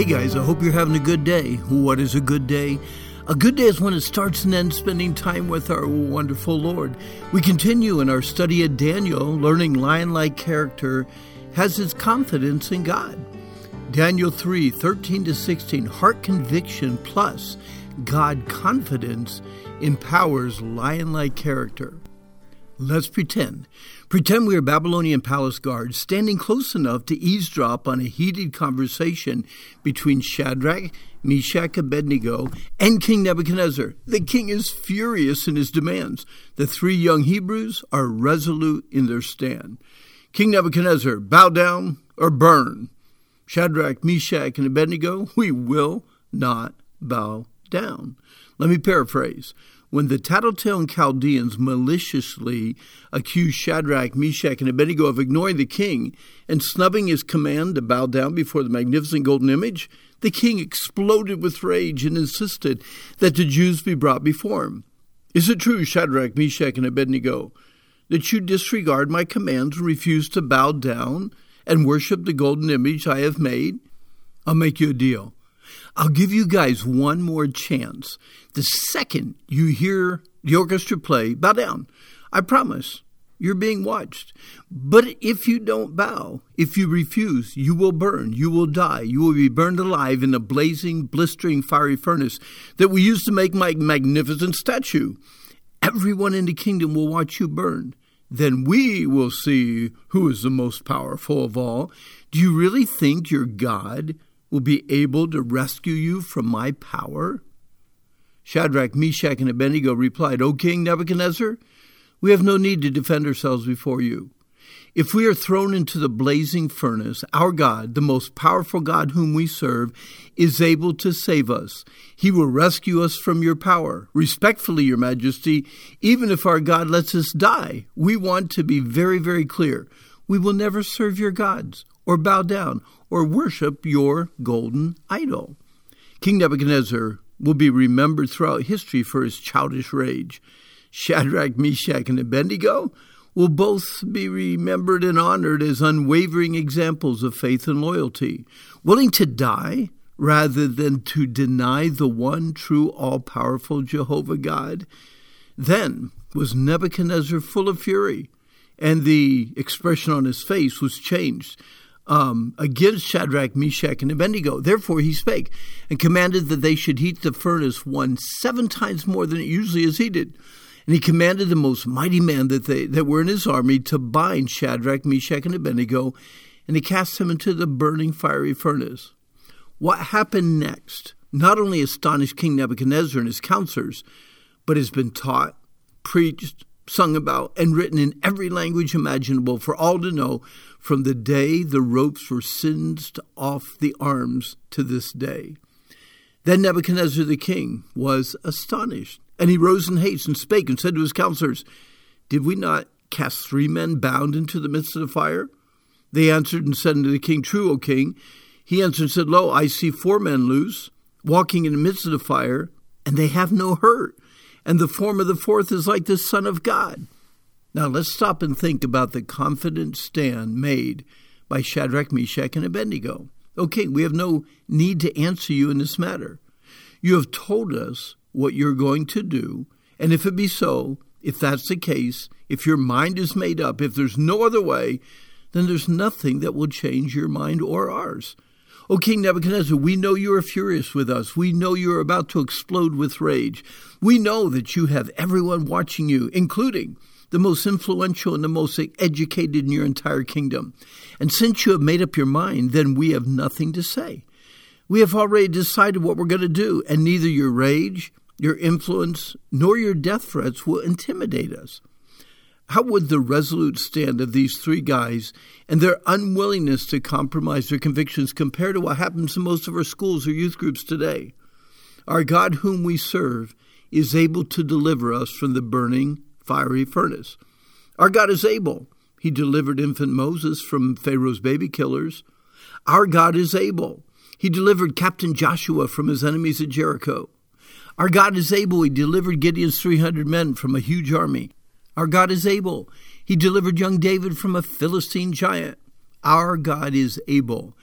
Hey guys, I hope you're having a good day. What is a good day? A good day is when it starts and ends spending time with our wonderful Lord. We continue in our study of Daniel, learning lion like character has his confidence in God. Daniel 3 13 to 16, heart conviction plus God confidence empowers lion like character. Let's pretend. Pretend we are Babylonian palace guards standing close enough to eavesdrop on a heated conversation between Shadrach, Meshach, Abednego, and King Nebuchadnezzar. The king is furious in his demands. The three young Hebrews are resolute in their stand. King Nebuchadnezzar, bow down or burn. Shadrach, Meshach, and Abednego, we will not bow down. Let me paraphrase. When the tattletale Chaldeans maliciously accused Shadrach, Meshach, and Abednego of ignoring the king and snubbing his command to bow down before the magnificent golden image, the king exploded with rage and insisted that the Jews be brought before him. Is it true, Shadrach, Meshach, and Abednego, that you disregard my commands and refuse to bow down and worship the golden image I have made? I'll make you a deal. I'll give you guys one more chance. The second you hear the orchestra play, bow down. I promise you're being watched. But if you don't bow, if you refuse, you will burn, you will die, you will be burned alive in a blazing, blistering, fiery furnace that we use to make my magnificent statue. Everyone in the kingdom will watch you burn. Then we will see who is the most powerful of all. Do you really think your God will be able to rescue you from my power? Shadrach, Meshach, and Abednego replied, O King Nebuchadnezzar, we have no need to defend ourselves before you. If we are thrown into the blazing furnace, our God, the most powerful God whom we serve, is able to save us. He will rescue us from your power. Respectfully, Your Majesty, even if our God lets us die, we want to be very, very clear. We will never serve your gods, or bow down, or worship your golden idol. King Nebuchadnezzar will be remembered throughout history for his childish rage. Shadrach, Meshach, and Abednego will both be remembered and honored as unwavering examples of faith and loyalty, willing to die rather than to deny the one true, all powerful Jehovah God. Then was Nebuchadnezzar full of fury, and the expression on his face was changed. Um, against Shadrach, Meshach, and Abednego. Therefore he spake, and commanded that they should heat the furnace one seven times more than it usually is heated. And he commanded the most mighty men that, they, that were in his army to bind Shadrach, Meshach, and Abednego, and he cast them into the burning fiery furnace. What happened next not only astonished King Nebuchadnezzar and his counselors, but has been taught, preached, sung about, and written in every language imaginable for all to know from the day the ropes were singed off the arms to this day. Then Nebuchadnezzar the king was astonished and he rose in haste and spake and said to his counselors, Did we not cast three men bound into the midst of the fire? They answered and said unto the king, True, O king. He answered and said, Lo, I see four men loose, walking in the midst of the fire, and they have no hurt. And the form of the fourth is like the Son of God. Now let's stop and think about the confident stand made by Shadrach, Meshach, and Abednego. Okay, we have no need to answer you in this matter. You have told us what you're going to do. And if it be so, if that's the case, if your mind is made up, if there's no other way, then there's nothing that will change your mind or ours. O King Nebuchadnezzar, we know you are furious with us. We know you are about to explode with rage. We know that you have everyone watching you, including the most influential and the most educated in your entire kingdom. And since you have made up your mind, then we have nothing to say. We have already decided what we're going to do, and neither your rage your influence, nor your death threats will intimidate us. How would the resolute stand of these three guys and their unwillingness to compromise their convictions compare to what happens in most of our schools or youth groups today? Our God, whom we serve, is able to deliver us from the burning, fiery furnace. Our God is able. He delivered infant Moses from Pharaoh's baby killers. Our God is able. He delivered Captain Joshua from his enemies at Jericho. Our God is able. He delivered Gideon's 300 men from a huge army. Our God is able. He delivered young David from a Philistine giant. Our God is able.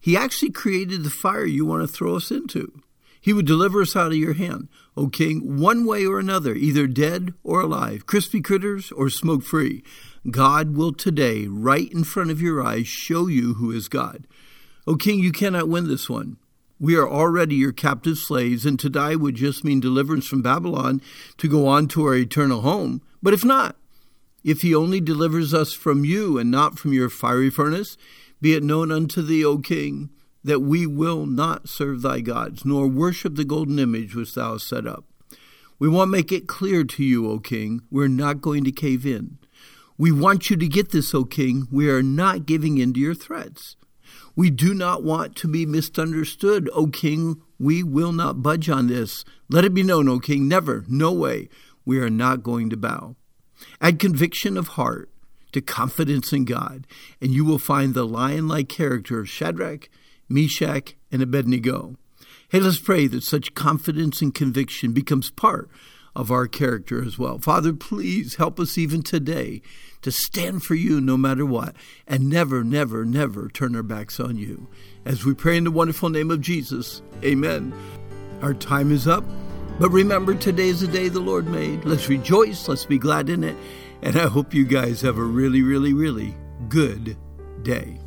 He actually created the fire you want to throw us into. He would deliver us out of your hand, O king, one way or another, either dead or alive, crispy critters or smoke free. God will today, right in front of your eyes, show you who is God. O king, you cannot win this one. We are already your captive slaves, and to die would just mean deliverance from Babylon to go on to our eternal home. But if not, if he only delivers us from you and not from your fiery furnace, be it known unto thee, O king, that we will not serve thy gods, nor worship the golden image which thou hast set up. We want to make it clear to you, O king, we're not going to cave in. We want you to get this, O king. We are not giving in to your threats. We do not want to be misunderstood, O king. We will not budge on this. Let it be known, O king, never, no way. We are not going to bow. Add conviction of heart to confidence in God, and you will find the lion like character of Shadrach, Meshach, and Abednego. Hey, let's pray that such confidence and conviction becomes part of our character as well. Father, please help us even today to stand for you no matter what and never, never, never turn our backs on you. As we pray in the wonderful name of Jesus, amen. Our time is up, but remember, today is the day the Lord made. Let's rejoice, let's be glad in it, and I hope you guys have a really, really, really good day.